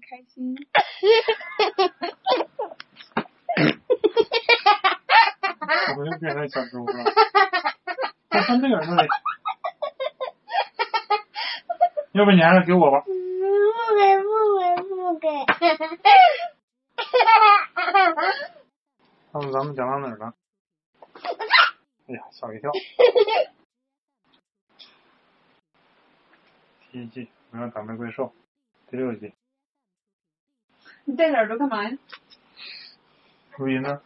开心。我不就变成小猪了？他他那个那里，要不你还是给我吧。不给不给不给。上次咱们讲到哪儿了？哎呀，吓我一跳！第一季我要打玫瑰兽，第六集你戴着耳朵干嘛呀？录音呢？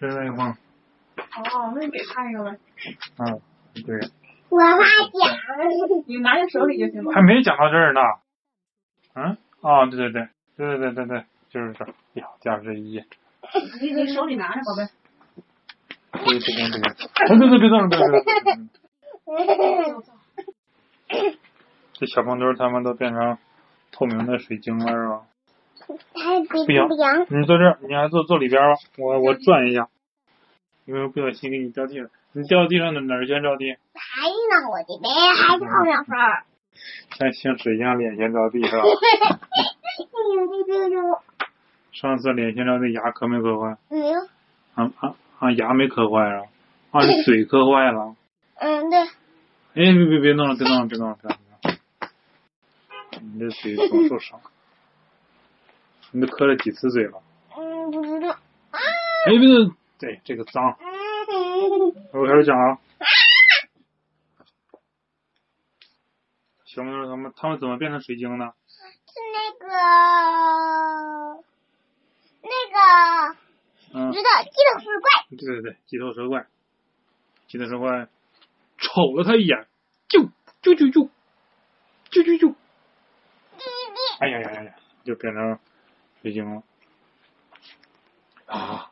这是那个吗？哦，那你给他一个呗，嗯，对，我怕讲。你拿在手里就行了。还没讲到这儿呢。嗯，啊，对对对，对对对对对，就是这儿。哎呀，第二十一页，你你手里拿着，宝贝。这这边这边，哎，对对，别动了，别动了。这小胖墩儿他们都变成透明的水晶了，是吧？不行不行？你坐这儿，你还坐坐里边儿吧，我我转一下，因为不小心给你掉地上。你掉地上的哪儿先着地？还呢，我这边还差两分儿。像像水一样脸先着地是吧？上次脸先着地，牙磕没磕坏？没有？啊啊啊！牙没磕坏啊？啊，你嘴磕坏了？嗯，对。哎，别别别弄了，别弄了，别弄了，别弄了！你这嘴总受伤，你都磕了几次嘴了？嗯，不知道。哎，别动！对，这个脏。我开始讲了。小朋友他们他们怎么变成水晶呢？是那个那个，嗯，知道鸡头蛇怪，对对对，鸡头蛇怪，鸡头蛇怪瞅了他一眼，就就就就就就就，哎呀呀呀呀，就变成水晶了。啊，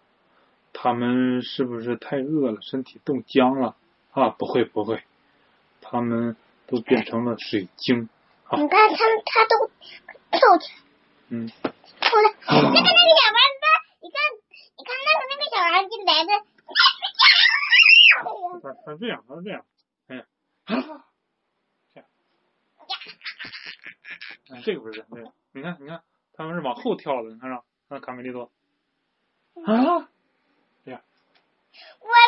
他们是不是太饿了，身体冻僵了？啊，不会不会，他们都变成了水晶。啊你看他们他都跳起来，嗯，跳的，那个那个小丸子，你看你看那个那个小丸子来的，他他这样，他这样，哎呀，啊，这样，哎，这个不是这个，你看你看，他们是往后跳的，你看着，看卡梅利多，啊，我说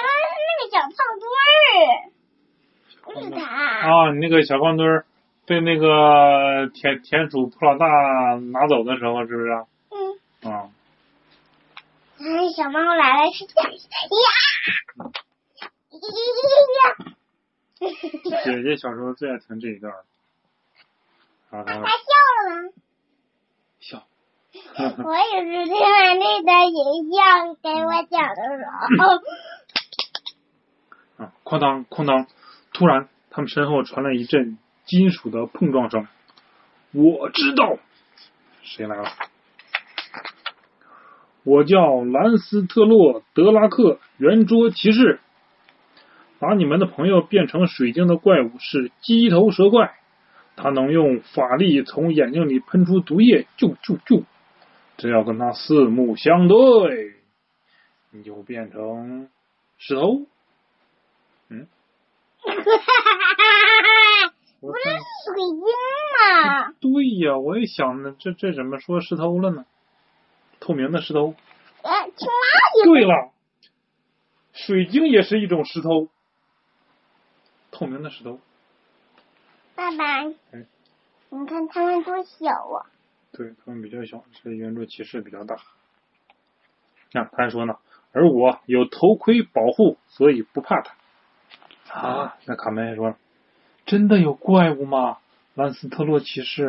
的是那个小胖墩儿，啊，你那个小胖墩儿被那个田田鼠普老大拿走的时候，是不是？嗯，啊，哎，小猫来了是这样，呀，呀，姐姐小时候最爱听这一段儿，然后他她笑了。吗？笑，我也是听完那段影像，给我讲的时候，啊，哐当哐当，突然他们身后传来一阵金属的碰撞声。我知道谁来了，我叫兰斯特洛德拉克圆桌骑士。把你们的朋友变成水晶的怪物是鸡头蛇怪，他能用法力从眼睛里喷出毒液，就就就！只要跟他四目相对，你就变成石头。嗯，我不是看水晶吗？对呀，我也想呢，这这怎么说石头了呢？透明的石头。呃，青蛙也对了，水晶也是一种石头，透明的石头。爸爸，嗯你看他们多小啊！对，他们比较小，所以圆桌骑士比较大。那、他还说呢，而我有头盔保护，所以不怕他。啊，那卡梅还说了，真的有怪物吗？兰斯特洛骑士。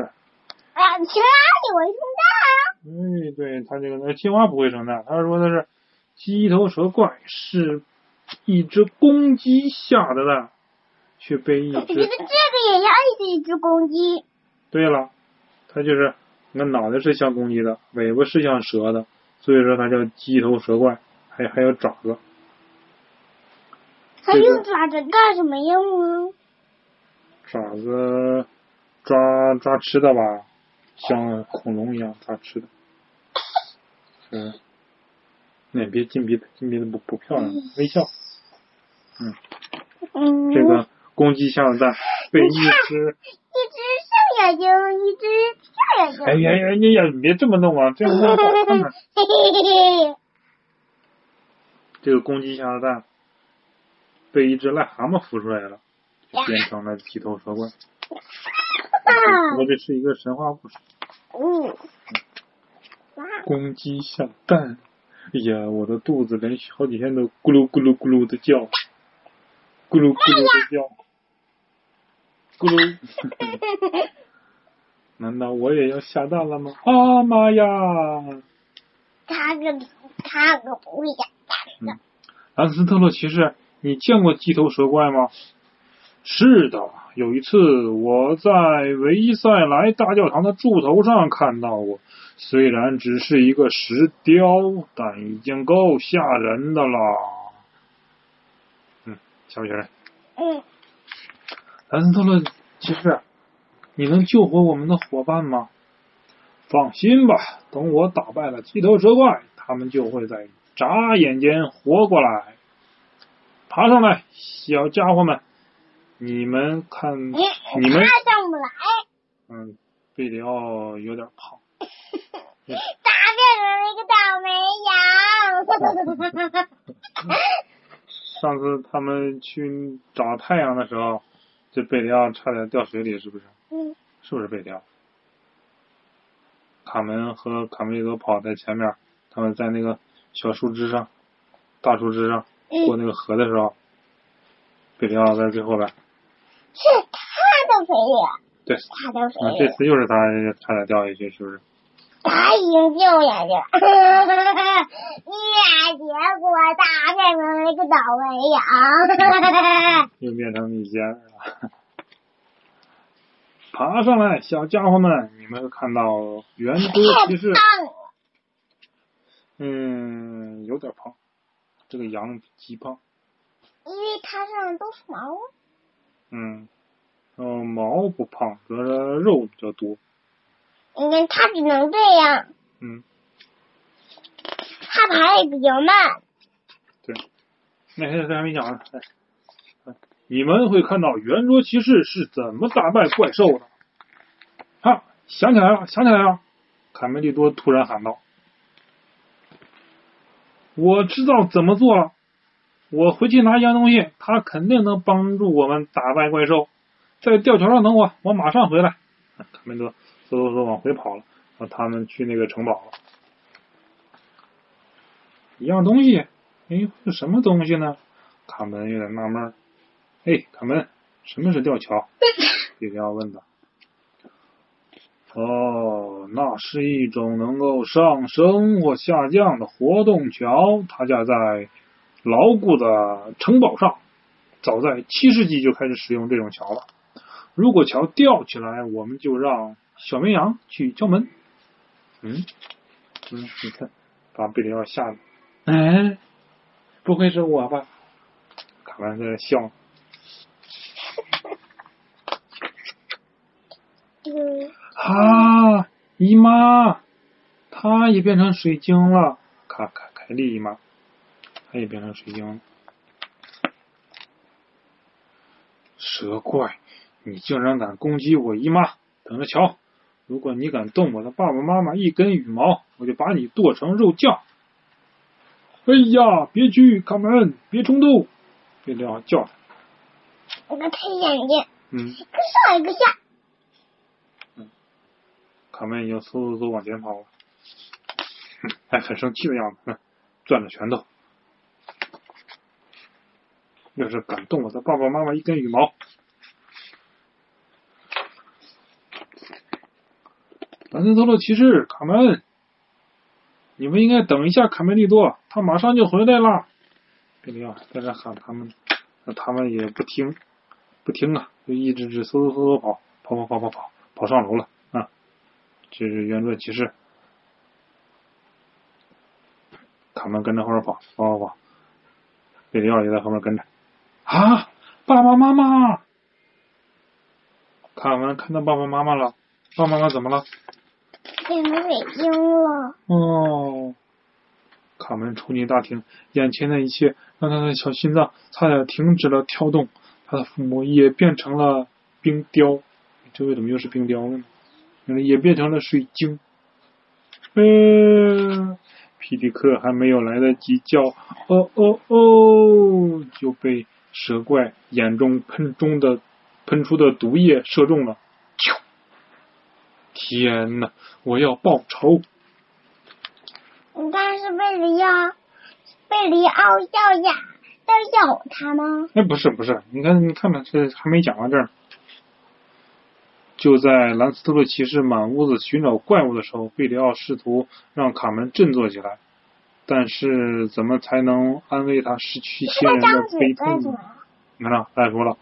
啊，青蛙也会生对对，他这个那青蛙不会生蛋，他说的是鸡头蛇怪是一只公鸡下的蛋，却被一蛋。我觉得只这个也像是一只公鸡。对了，它就是那脑袋是像公鸡的，尾巴是像蛇的，所以说它叫鸡头蛇怪，还还有爪子。它用爪子干什么用啊？爪子抓抓吃的吧，像恐龙一样抓吃的。嗯，那也别金鼻子，金鼻子不不漂亮，微笑。嗯，这个公鸡下的蛋被一只一只上眼睛，一只下眼睛。哎呀呀呀呀！你别这么弄啊，这样弄不好看呢。这个公鸡下的蛋被一只癞蛤蟆孵出来了，变成了鸡头蛇怪。不过这是一个神话故事。嗯。公鸡下蛋，哎呀，我的肚子连续好几天都咕噜咕噜咕噜的叫，咕噜咕噜的叫，咕噜。难道我也要下蛋了吗？啊妈呀！他个他个不会下蛋的。兰斯特洛骑士，你见过鸡头蛇怪吗？是的，有一次我在维塞莱大教堂的柱头上看到过，虽然只是一个石雕，但已经够吓人的了。嗯，小雪人。嗯。兰斯特勒骑士，你能救活我们的伙伴吗？放心吧，等我打败了鸡头蛇怪，他们就会在眨眼间活过来。爬上来，小家伙们！你们看，你们爬上不来。嗯，贝里奥有点胖。咋变成一个倒霉羊？上次他们去找太阳的时候，这贝里奥差点掉水里，是不是？嗯。是不是贝里奥？卡门和卡梅利多跑在前面，他们在那个小树枝上、大树枝上过那个河的时候，贝里奥在最后边。是他的肥呀。对。他的肥。啊，这次又是他差点掉下去，是不是？他已经掉下去了，呀，结果他变成了一个倒霉羊。又变成米仙了。爬上来，小家伙们！你们会看到圆桌骑士。嗯，有点胖。这个羊极胖。因为它上面都是毛。嗯，嗯，毛不胖，主要是肉比较多。你看，他只能这样。嗯。他爬也比较慢。对。那还还没讲呢。你们会看到圆桌骑士是怎么打败怪兽的。啊，想起来了，想起来了！卡梅利多突然喊道：“我知道怎么做了，我回去拿一样东西，他肯定能帮助我们打败怪兽。在吊桥上等我，我马上回来。”卡梅利多嗖嗖嗖往回跑了，他们去那个城堡了。一样东西，哎，是什么东西呢？卡门有点纳闷。哎，卡门，什么是吊桥？比利奥问他。哦，那是一种能够上升或下降的活动桥，它架在牢固的城堡上。早在七世纪就开始使用这种桥了。如果桥吊起来，我们就让小绵羊去敲门。嗯嗯，你看，把贝里奥吓的。哎，不会是我吧？卡门在笑。啊，姨妈，她也变成水晶了。卡卡凯莉姨妈，她也变成水晶了。蛇怪，你竟然敢攻击我姨妈！等着瞧，如果你敢动我的爸爸妈妈一根羽毛，我就把你剁成肉酱！哎呀，别去，卡门，别冲动！别这样叫他。我个太眼睛。嗯。一个上一个下。卡门已经嗖嗖嗖往前跑了，还 很生气的样子，攥着拳头。要是敢动我的爸爸妈妈一根羽毛，兰斯特洛骑士，卡门，你们应该等一下卡梅利多，他马上就回来了。贝利奥在这喊他们，他们也不听，不听啊，就一直直嗖嗖嗖嗖跑，跑跑跑跑跑，跑上楼了啊。这是圆桌骑士，卡门跟着后面跑，跑跑跑，贝里奥也在后面跟着。啊，爸爸妈妈！卡门看到爸爸妈妈了，爸爸妈妈怎么了？变成水晶了。哦，卡门冲进大厅，眼前的一切让他的小心脏差点停止了跳动。他的父母也变成了冰雕，这为什么又是冰雕呢？也变成了水晶。呃，皮迪克还没有来得及叫哦哦哦，就被蛇怪眼中喷中的喷出的毒液射中了。啾！天哪！我要报仇！你看是贝里奥，贝里奥要咬要咬他吗？哎，不是不是，你看你看看，这还没讲到这儿。就在兰斯特洛骑士满屋子寻找怪物的时候，贝里奥试图让卡门振作起来，但是怎么才能安慰他失去亲人的悲痛呢？你看啊，再说了，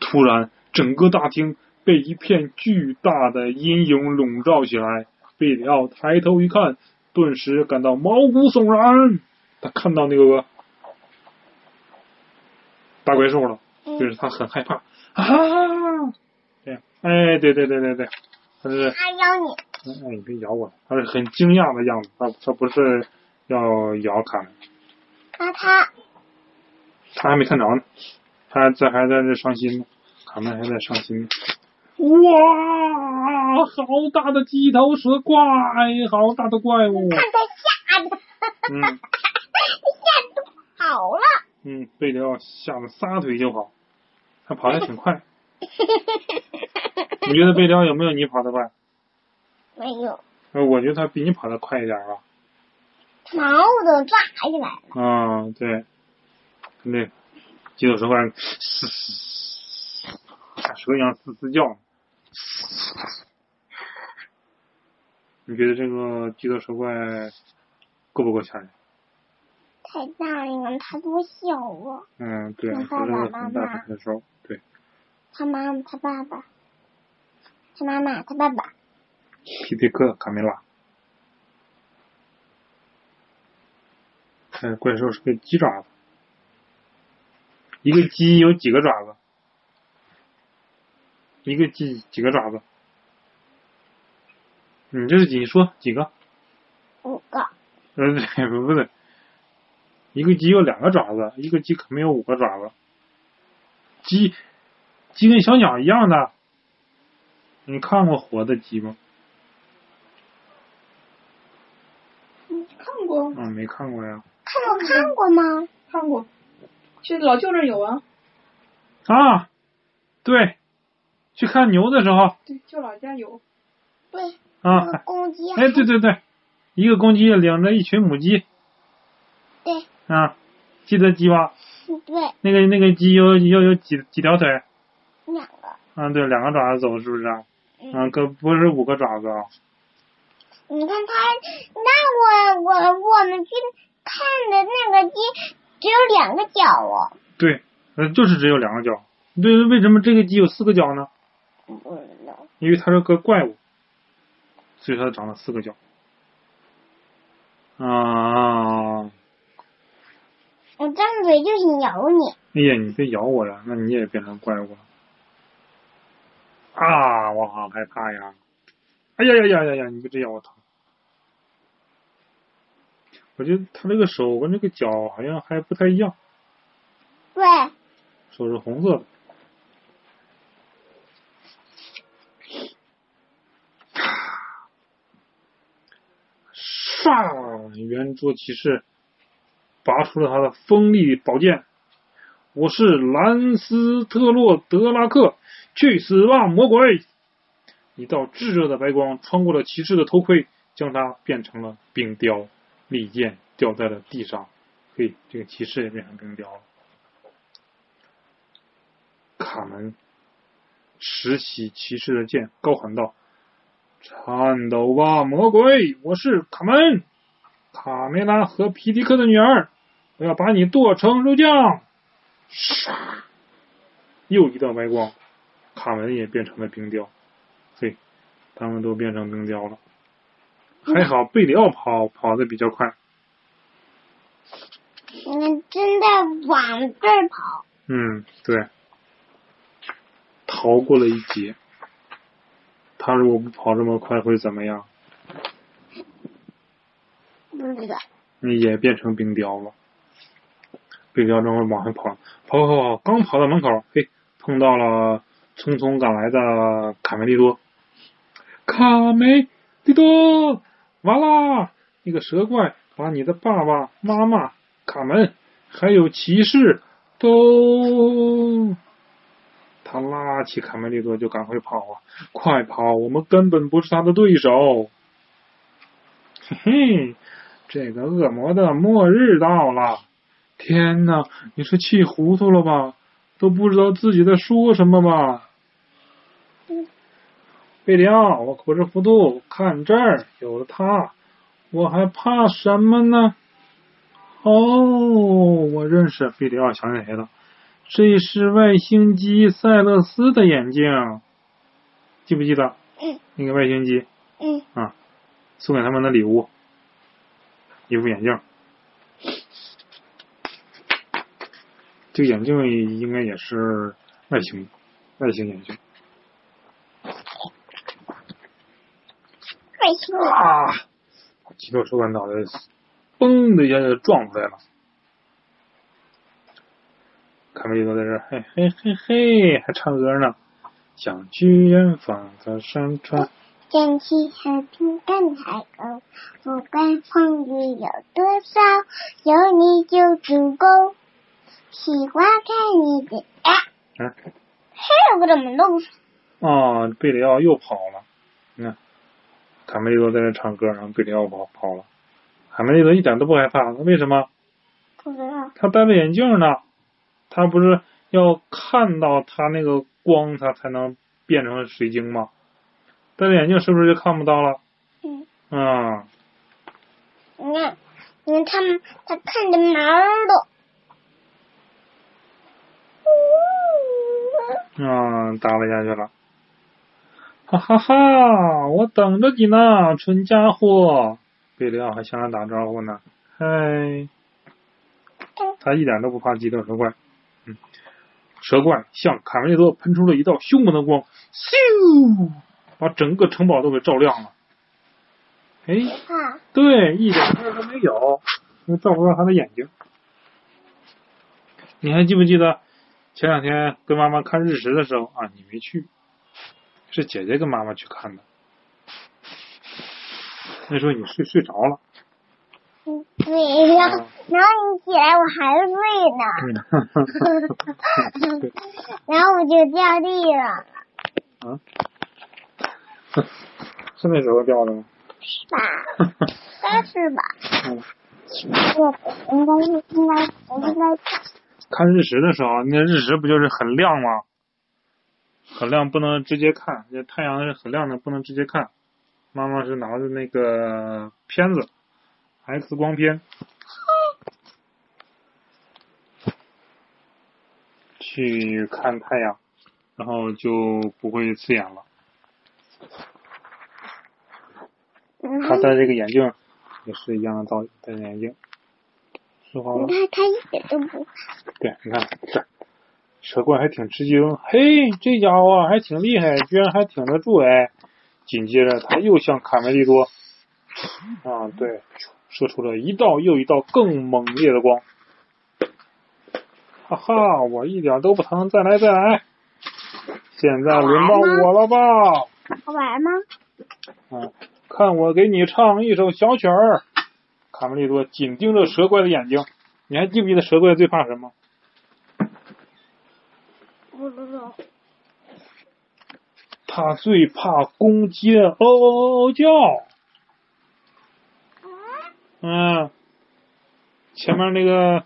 突然整个大厅被一片巨大的阴影笼罩起来。贝里奥抬头一看，顿时感到毛骨悚然。他看到那个大怪兽了，就是他很害怕啊！对，哎，对对对对对，他是他咬你，哎，你别咬我，他是很惊讶的样子，他他不是要咬卡门，那他他还没看着呢，他这还在这伤心呢，卡门还在伤心呢。哇，好大的鸡头蛇怪，好大的怪物！看他吓的，嗯吓得跑了。嗯，贝里奥吓得撒腿就跑，他跑得挺快。你觉得贝里奥有没有你跑得快？没有，呃，我觉得他比你跑得快一点吧。毛都炸起来了。啊，对，跟那鸡头蛇怪嘶嘶，像蛇一样嘶嘶叫。你觉得这个鸡头蛇怪够不够吓人？太大了，它多小啊！嗯，对，那它是个很大爸爸妈妈。他妈妈，他爸爸，他妈妈，他爸爸。皮迪克、卡梅拉。看怪兽是个鸡爪子，一个鸡有几个爪子？一个鸡几个爪子？你这是几？你说几个？五个，呃，对，不不对，一个鸡有两个爪子，一个鸡可没有五个爪子。鸡，鸡跟小鸟一样的。你看过活的鸡吗？嗯，看过，啊，没看过呀。看过看过吗？看过，去老舅那有啊，啊，对，去看牛的时候对，就老家有。对，啊，公鸡。哎，对对对，一个公鸡领着一群母鸡对啊，记得鸡吧？对，那个那个鸡有有有几几条腿？两个。啊，对，两个爪子走，是不是啊？嗯，啊，可不是五个爪子啊。你看它，那我我我们去看的那个鸡只有两个脚哦。对，呃，就是只有两个脚。对，为什么这个鸡有四个脚呢？不知道。因为它是个怪物，所以它长了四个脚。啊，我张嘴就想咬你。哎呀，你别咬我了，那你也变成怪物了。啊，我好害怕呀！哎呀呀呀呀呀！你别这样我疼。我觉得他这个手跟这个脚好像还不太一样，对，手是红色的。唰！圆桌骑士拔出了他的锋利宝剑。我是兰斯特洛德拉克，去死吧，魔鬼！一道炙热的白光穿过了骑士的头盔，将他变成了冰雕。利剑掉在了地上，嘿，这个骑士也变成冰雕了。卡门拾起骑士的剑，高喊道：“颤抖吧，魔鬼！我是卡门，卡梅拉和皮迪克的女儿，我要把你剁成肉酱！”唰，又一道白光，卡门也变成了冰雕。嘿，他们都变成冰雕了。还好贝里奥跑跑的比较快，你们真的往这儿跑。嗯，对，逃过了一劫。他如果不跑这么快会怎么样？你也变成冰雕了。贝里奥正往上跑，跑跑跑，刚跑到门口，嘿，碰到了匆匆赶来的卡梅利多。卡梅利多，完啦！那个蛇怪把你的爸爸妈妈、卡门还有骑士都……他拉起卡梅利多就赶快跑啊！快跑！我们根本不是他的对手。嘿嘿，这个恶魔的末日到了！天哪，你是气糊涂了吧？都不知道自己在说什么吧？贝里奥，我口是糊涂，看这儿，有了它，我还怕什么呢？哦，我认识贝里奥，想起来了，这是外星机塞勒斯的眼镜，记不记得？嗯那个外星机嗯，啊，送给他们的礼物，一副眼镜。这个眼镜应该也是外星外星眼镜外星人。啊！奇诺手感脑袋嘣的一下就撞出来了。卡梅利多在这，嘿嘿嘿嘿，还唱歌呢。想去远方的山川，天气和平看海沟，不管风雨有多少，有你就足够。喜欢看你的，哎，嗯，还有个怎么弄？啊，贝里奥又跑了。你看，卡梅利多在这唱歌，然后贝里奥跑跑了。卡梅利多一点都不害怕，为什么？不知道。他戴着眼镜呢，他不是要看到他那个光，他才能变成水晶吗？戴着眼镜是不是就看不到了？嗯，啊、你看，你看他们，他看着毛了。嗯，耷拉下去了。哈哈哈！我等着你呢，蠢家伙！贝里奥还向他打招呼呢。嗨，他一点都不怕激斗蛇怪。嗯，蛇怪向卡梅利多喷出了一道凶猛的光，咻，把整个城堡都给照亮了。哎，啊，对，一点事儿都没有，因为照不到他的眼睛。你还记不记得前两天跟妈妈看日食的时候啊？你没去，是姐姐跟妈妈去看的。那时候你睡睡着了，嗯对呀，啊然后你起来，我还睡呢，嗯 然后我就掉地上了，啊，是那时候掉的吗？是吧？该是吧？嗯，我应该是应该我应该看日食的时候，那日食不就是很亮吗？很亮，不能直接看，那太阳是很亮的，不能直接看。妈妈是拿着那个片子，X 光片，去看太阳，然后就不会刺眼了。嗯他戴这个眼镜也是一样的道理，戴着眼镜。说好了你。看他一点都不对，你看这蛇怪还挺吃惊，嘿，这家伙还挺厉害，居然还挺得住哎。紧接着他又向卡梅利多啊，对，射出了一道又一道更猛烈的光。哈哈，我一点都不疼，再来再来。现在轮到我了吧？好玩吗？啊，看我给你唱一首小曲儿。卡梅利多紧盯着蛇怪的眼睛，你还记不记得蛇怪最怕什么？不知道。他最怕公鸡的嗷嗷嗷叫。嗯，前面那个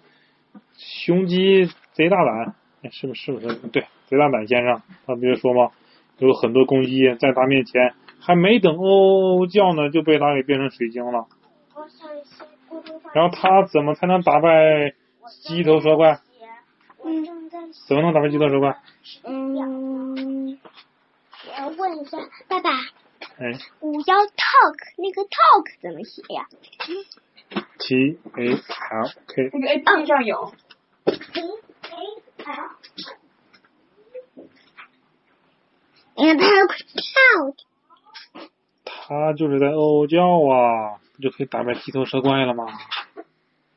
雄鸡贼大胆，哎是不是是不是？对，贼大胆先生，他不是说吗？有很多公鸡在他面前，还没等嗷嗷嗷叫呢，就被他给变成水晶了。然后他怎么才能打败鸡头蛇怪？嗯怎么能打败鸡头蛇怪？嗯，我要问一下爸爸，哎五幺 talk 那个 talk 怎么写呀？，T A L K，那个 A P 上有，T A L。你看它有个 talk，他就是在嗷嗷叫啊，不就可以打败鸡头蛇怪了吗？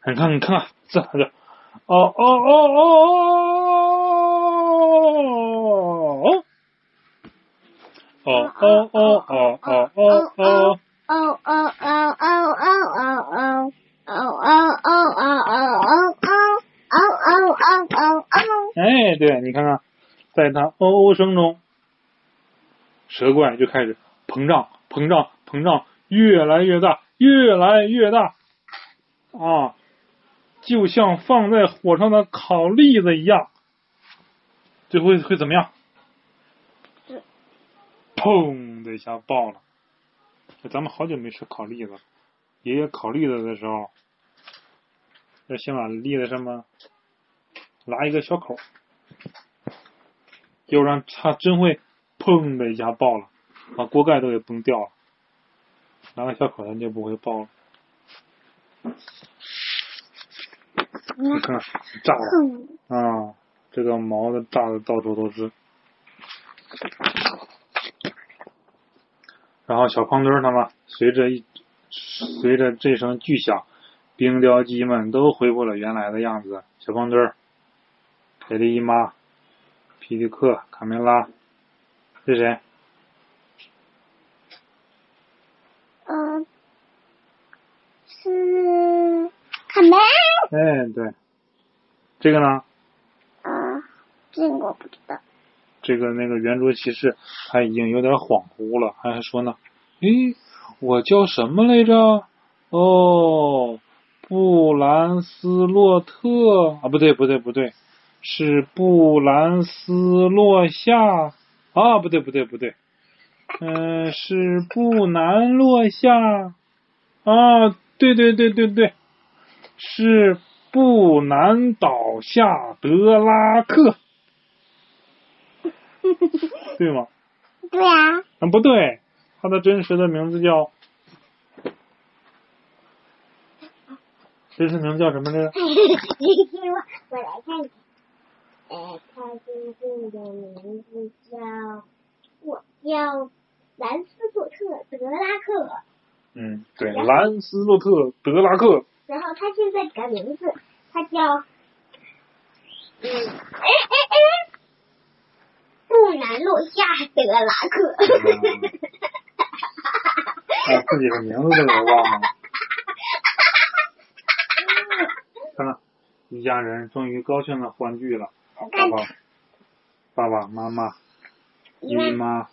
你看，你看，这这，哦哦哦哦哦哦哦哦哦哦哦哦哦。哦哦哦哦哦哦哦。哦哦哦哦哦哦哦哦哦哦哦！哦哦哦哦哦哦哦哦哦声中，蛇怪就开始膨胀、膨胀、膨胀，越来越大，越来越大，啊，就像放在火上的烤栗子一样。最后会怎么样？砰的一下爆了。咱们好久没吃烤栗子。爷爷烤栗子的时候，要先把栗子上面拉一个小口，要不然它真会砰的一下爆了，把锅盖都给崩掉了。拿个小口，它就不会爆了。你看，炸了啊！这个毛的炸的到处都是。然后小胖墩他们随着一。随着这声巨响，冰雕鸡们都恢复了原来的样子。小胖墩儿、凯莉姨妈、皮迪克、卡梅拉，是谁？嗯，是卡梅。哎，对，这个呢？啊，这个我不知道。这个那个圆桌骑士他已经有点恍惚了，还还说呢，诶。我叫什么来着？哦，布兰斯洛特啊，不对，不对，不对，是布兰斯洛夏啊，不对，不对，不对，嗯，是布南洛夏啊，对对对对对，是不难倒下德拉克，对吗？对啊。啊，不对。他的真实的名字叫，真实名字叫什么来着？我来看看。哎，他真正的名字叫，我叫兰斯洛特德拉克。嗯，对，兰斯洛特德拉克。然后他现在改名字，他叫，嗯，哎哎哎，布南洛夏德拉克。把自己的名字都给忘了。看看，一家人终于高兴的欢聚了。爸爸、爸爸妈妈、姨妈，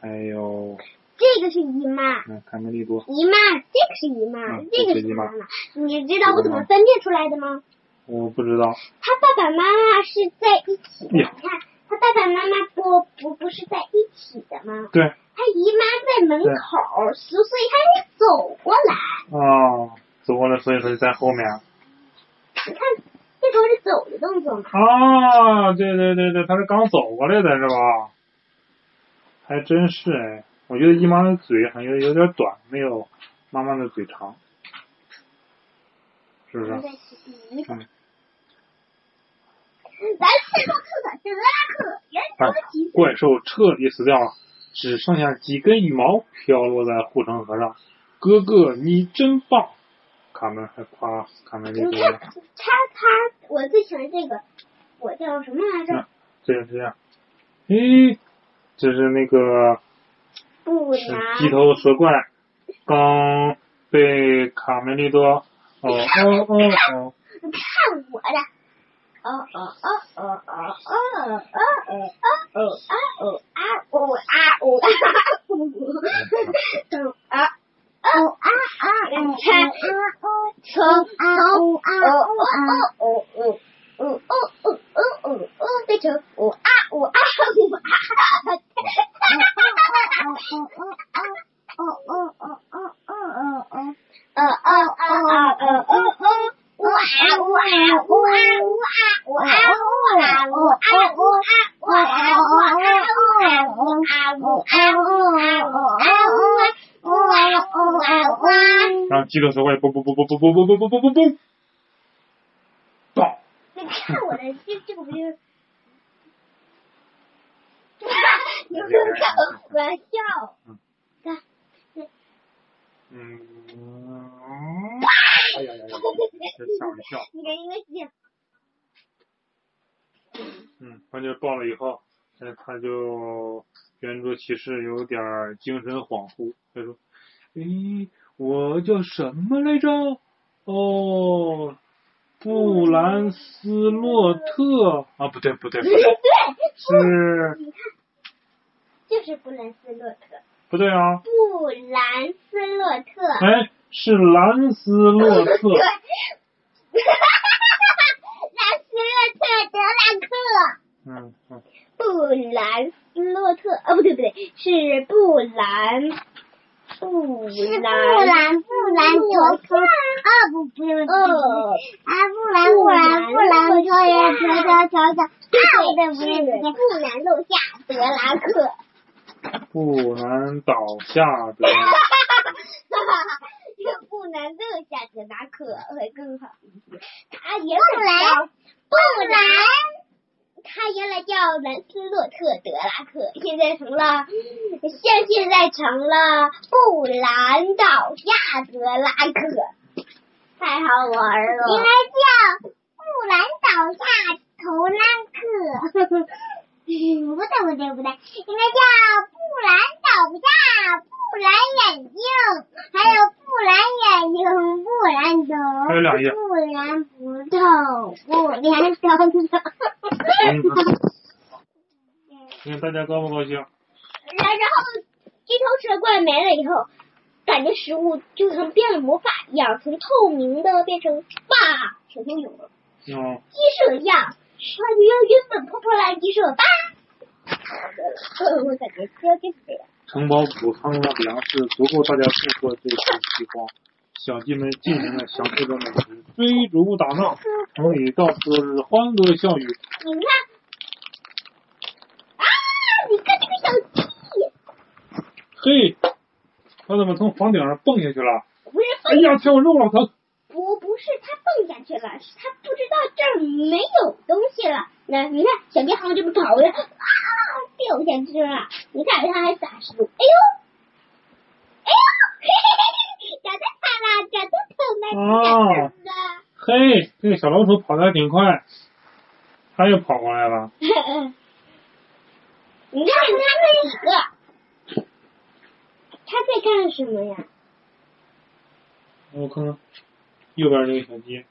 还有。这个是姨妈。嗯，卡梅利多。姨妈，这个是姨妈，这个是妈妈。你知道我怎么分辨出来的吗？我不知道。他爸爸妈妈是在一起的，你看，他爸爸妈妈不不不是在一起的吗？对。他姨妈在门口，所以他得走过来。哦，走过来，所以说就在后面。你看，这都是走的动作吗？啊，对对对对，他是刚走过来的是吧？还真是哎，我觉得姨妈的嘴好像有点短，没有妈妈的嘴长，是不是？嗯。来怪兽彻底死掉了。只剩下几根羽毛飘落在护城河上，哥哥你真棒！卡门还夸卡门利多。他他，我最喜欢这个，我叫什么来着？这样这样，诶，这是那个不拿鸡头蛇怪，刚被卡梅利多哦哦哦哦。看我的。哦哦哦哦哦哦哦哦哦哦哦哦哦哦啊哦啊哦啊哦啊啊！看，从从哦哦哦哦哦哦哦哦哦哦哦变成哦啊哦啊哦啊！哈哈哈哈哈哈！哦哦哦哦哦哦哦哦哦哦哦哦哦哦！呜啊呜啊呜啊呜啊呜啊呜啊呜啊呜啊呜啊呜啊呜啊呜啊！然后鸡头蛇怪嘣嘣嘣嘣嘣嘣嘣嘣嘣嘣嘣，爆！你看我的这这个不就？你不要开玩笑。看，嗯。哎呀呀呀！这吓我一跳。你看，因为这样。嗯，关键爆了以后，嗯，他就圆桌骑士有点儿精神恍惚，他说：“诶，我叫什么来着？哦，布兰斯洛特。啊，不对不对不 对，是。你看，就是布兰斯洛特，不对啊，布兰斯洛特。哎，是兰斯洛 特，对，兰斯洛特德拉克。嗯嗯，布兰斯洛特，啊，不对不对，是布兰，布兰，布兰托克，啊不不是，哦，啊布兰布兰布兰托呀，瞧瞧瞧瞧，啊不对不对不对，布兰漏下德拉克，不能倒下的，这个布兰漏下德拉克会更好一些，他原本叫布兰。他原来叫兰斯洛特德拉克，现在成了，现现在成了布兰岛下德拉克，太好玩了。应该叫布兰倒下头拉克，不对不对不对，应该叫布兰倒下布兰眼镜，还有布兰眼睛、布兰头，还有两页布兰葡萄、布兰等等。你看大家高不高兴？然然后鸡头蛇怪没了以后，感觉食物就像变了魔法一样，从透明的变成哇，小熊有了，嗯，鸡舍一样，它就要原本破破烂鸡舍吧。我感觉这就是这样。城堡谷仓的粮食足够大家度过这次饥荒。小鸡们尽情的享受着美食，追逐打闹，城里到处都是欢歌笑语。你看，啊，你看这个小鸡，嘿，它怎么从房顶上蹦下去了？不是哎呀，跳肉了，疼！不不是他蹦下去了，是他不知道这儿没有东西了。那你看，小鸡好像这么跑着，啊，掉下去了。你看他还撒石头，哎呦，哎呦，嘿嘿嘿，找到它了，找到它了，啊找到嘿，这个小老鼠跑得还挺快，它又跑过来了。它。你看它们几个，它在干什么呀？我看看，右边那个小鸡，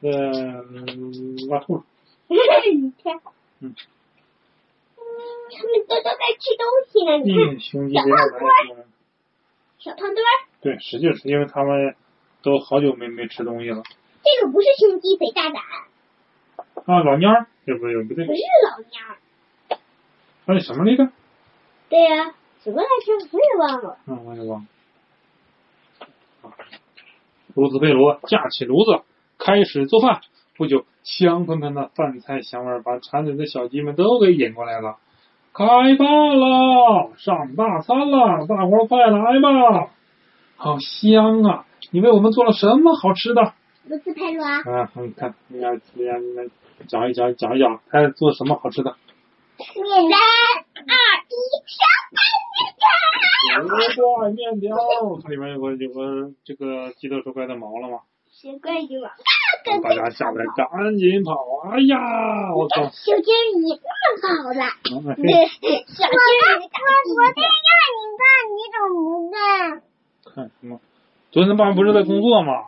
在嗯挖兔子。你看，嗯，他们都都在吃东西呢。你看，嗯，雄鸡别让来说。小胖墩儿，对，实际是因为他们都好久没没吃东西了。这个不是胸肌肥大胆，啊，老蔫儿，对不对？不对不，是老蔫儿。那是什么来着？对呀、什么来着？我也忘了。嗯，我也忘了。卢斯佩罗架起炉子，开始做饭。不久，香喷喷的饭菜香味儿把馋嘴的小鸡们都给引过来了。开饭了，上大餐了，大伙儿快来吧！好香啊！你为我们做了什么好吃的？卢子佩罗，啊，你看，你看，你看，你看，讲一讲，讲一讲，他做什么好吃的？面三二一，上班五块面条，它里面有个有个这个鸡头蛇怪的毛了吗？谁怪你了？大家下来赶紧跑！哎呀，我操！小金鱼乱跑了，小金鱼我昨天让你干，你怎么不干？看什么？昨天爸爸不是在工作吗？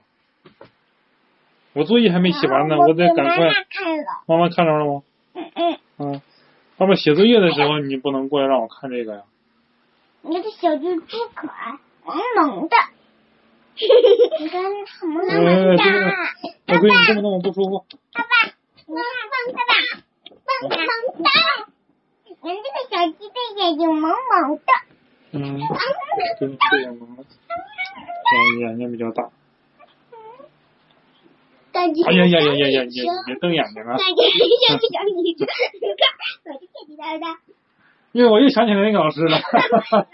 我作业还没写完呢，我得赶快。看了，妈妈看着了吗？嗯嗯，嗯。爸爸写作业的时候，你不能过来让我看这个呀。那个小猪猪可爱，萌萌的。你看什么那哎，么这个，大？大闺女这么不舒服。爸爸，你看蹦的吧，蹦蹦的。人这个小鸡的眼睛萌萌的，嗯，对，这样萌的，眼眼睛比较大。哎呀呀呀呀呀！你别瞪眼睛啊！感觉像个小女生，我就给你的的。因为我又想起来那个老师了。来吧，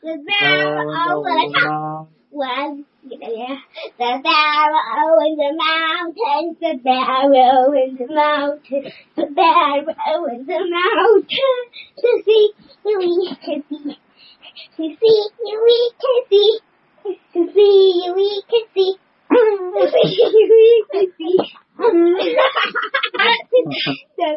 The barrel 呃，我来唱。One, the barrel in the mountain, the barrel in the mountain, the barrel in the mountain. To see, we can see. To see, we can see. To see, we can see. the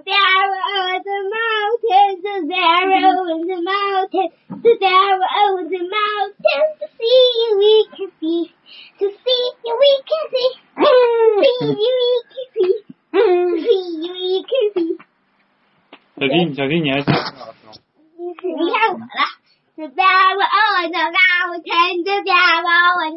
Pharaoh of the mountains, the Pharaoh in the mountains, the Pharaoh in the mountains, to see you we can see, to see you we can see, see you we can see, see you we can see。小金，小金，你还记得吗？你看我了，the Pharaoh in the mountains, the Pharaoh in the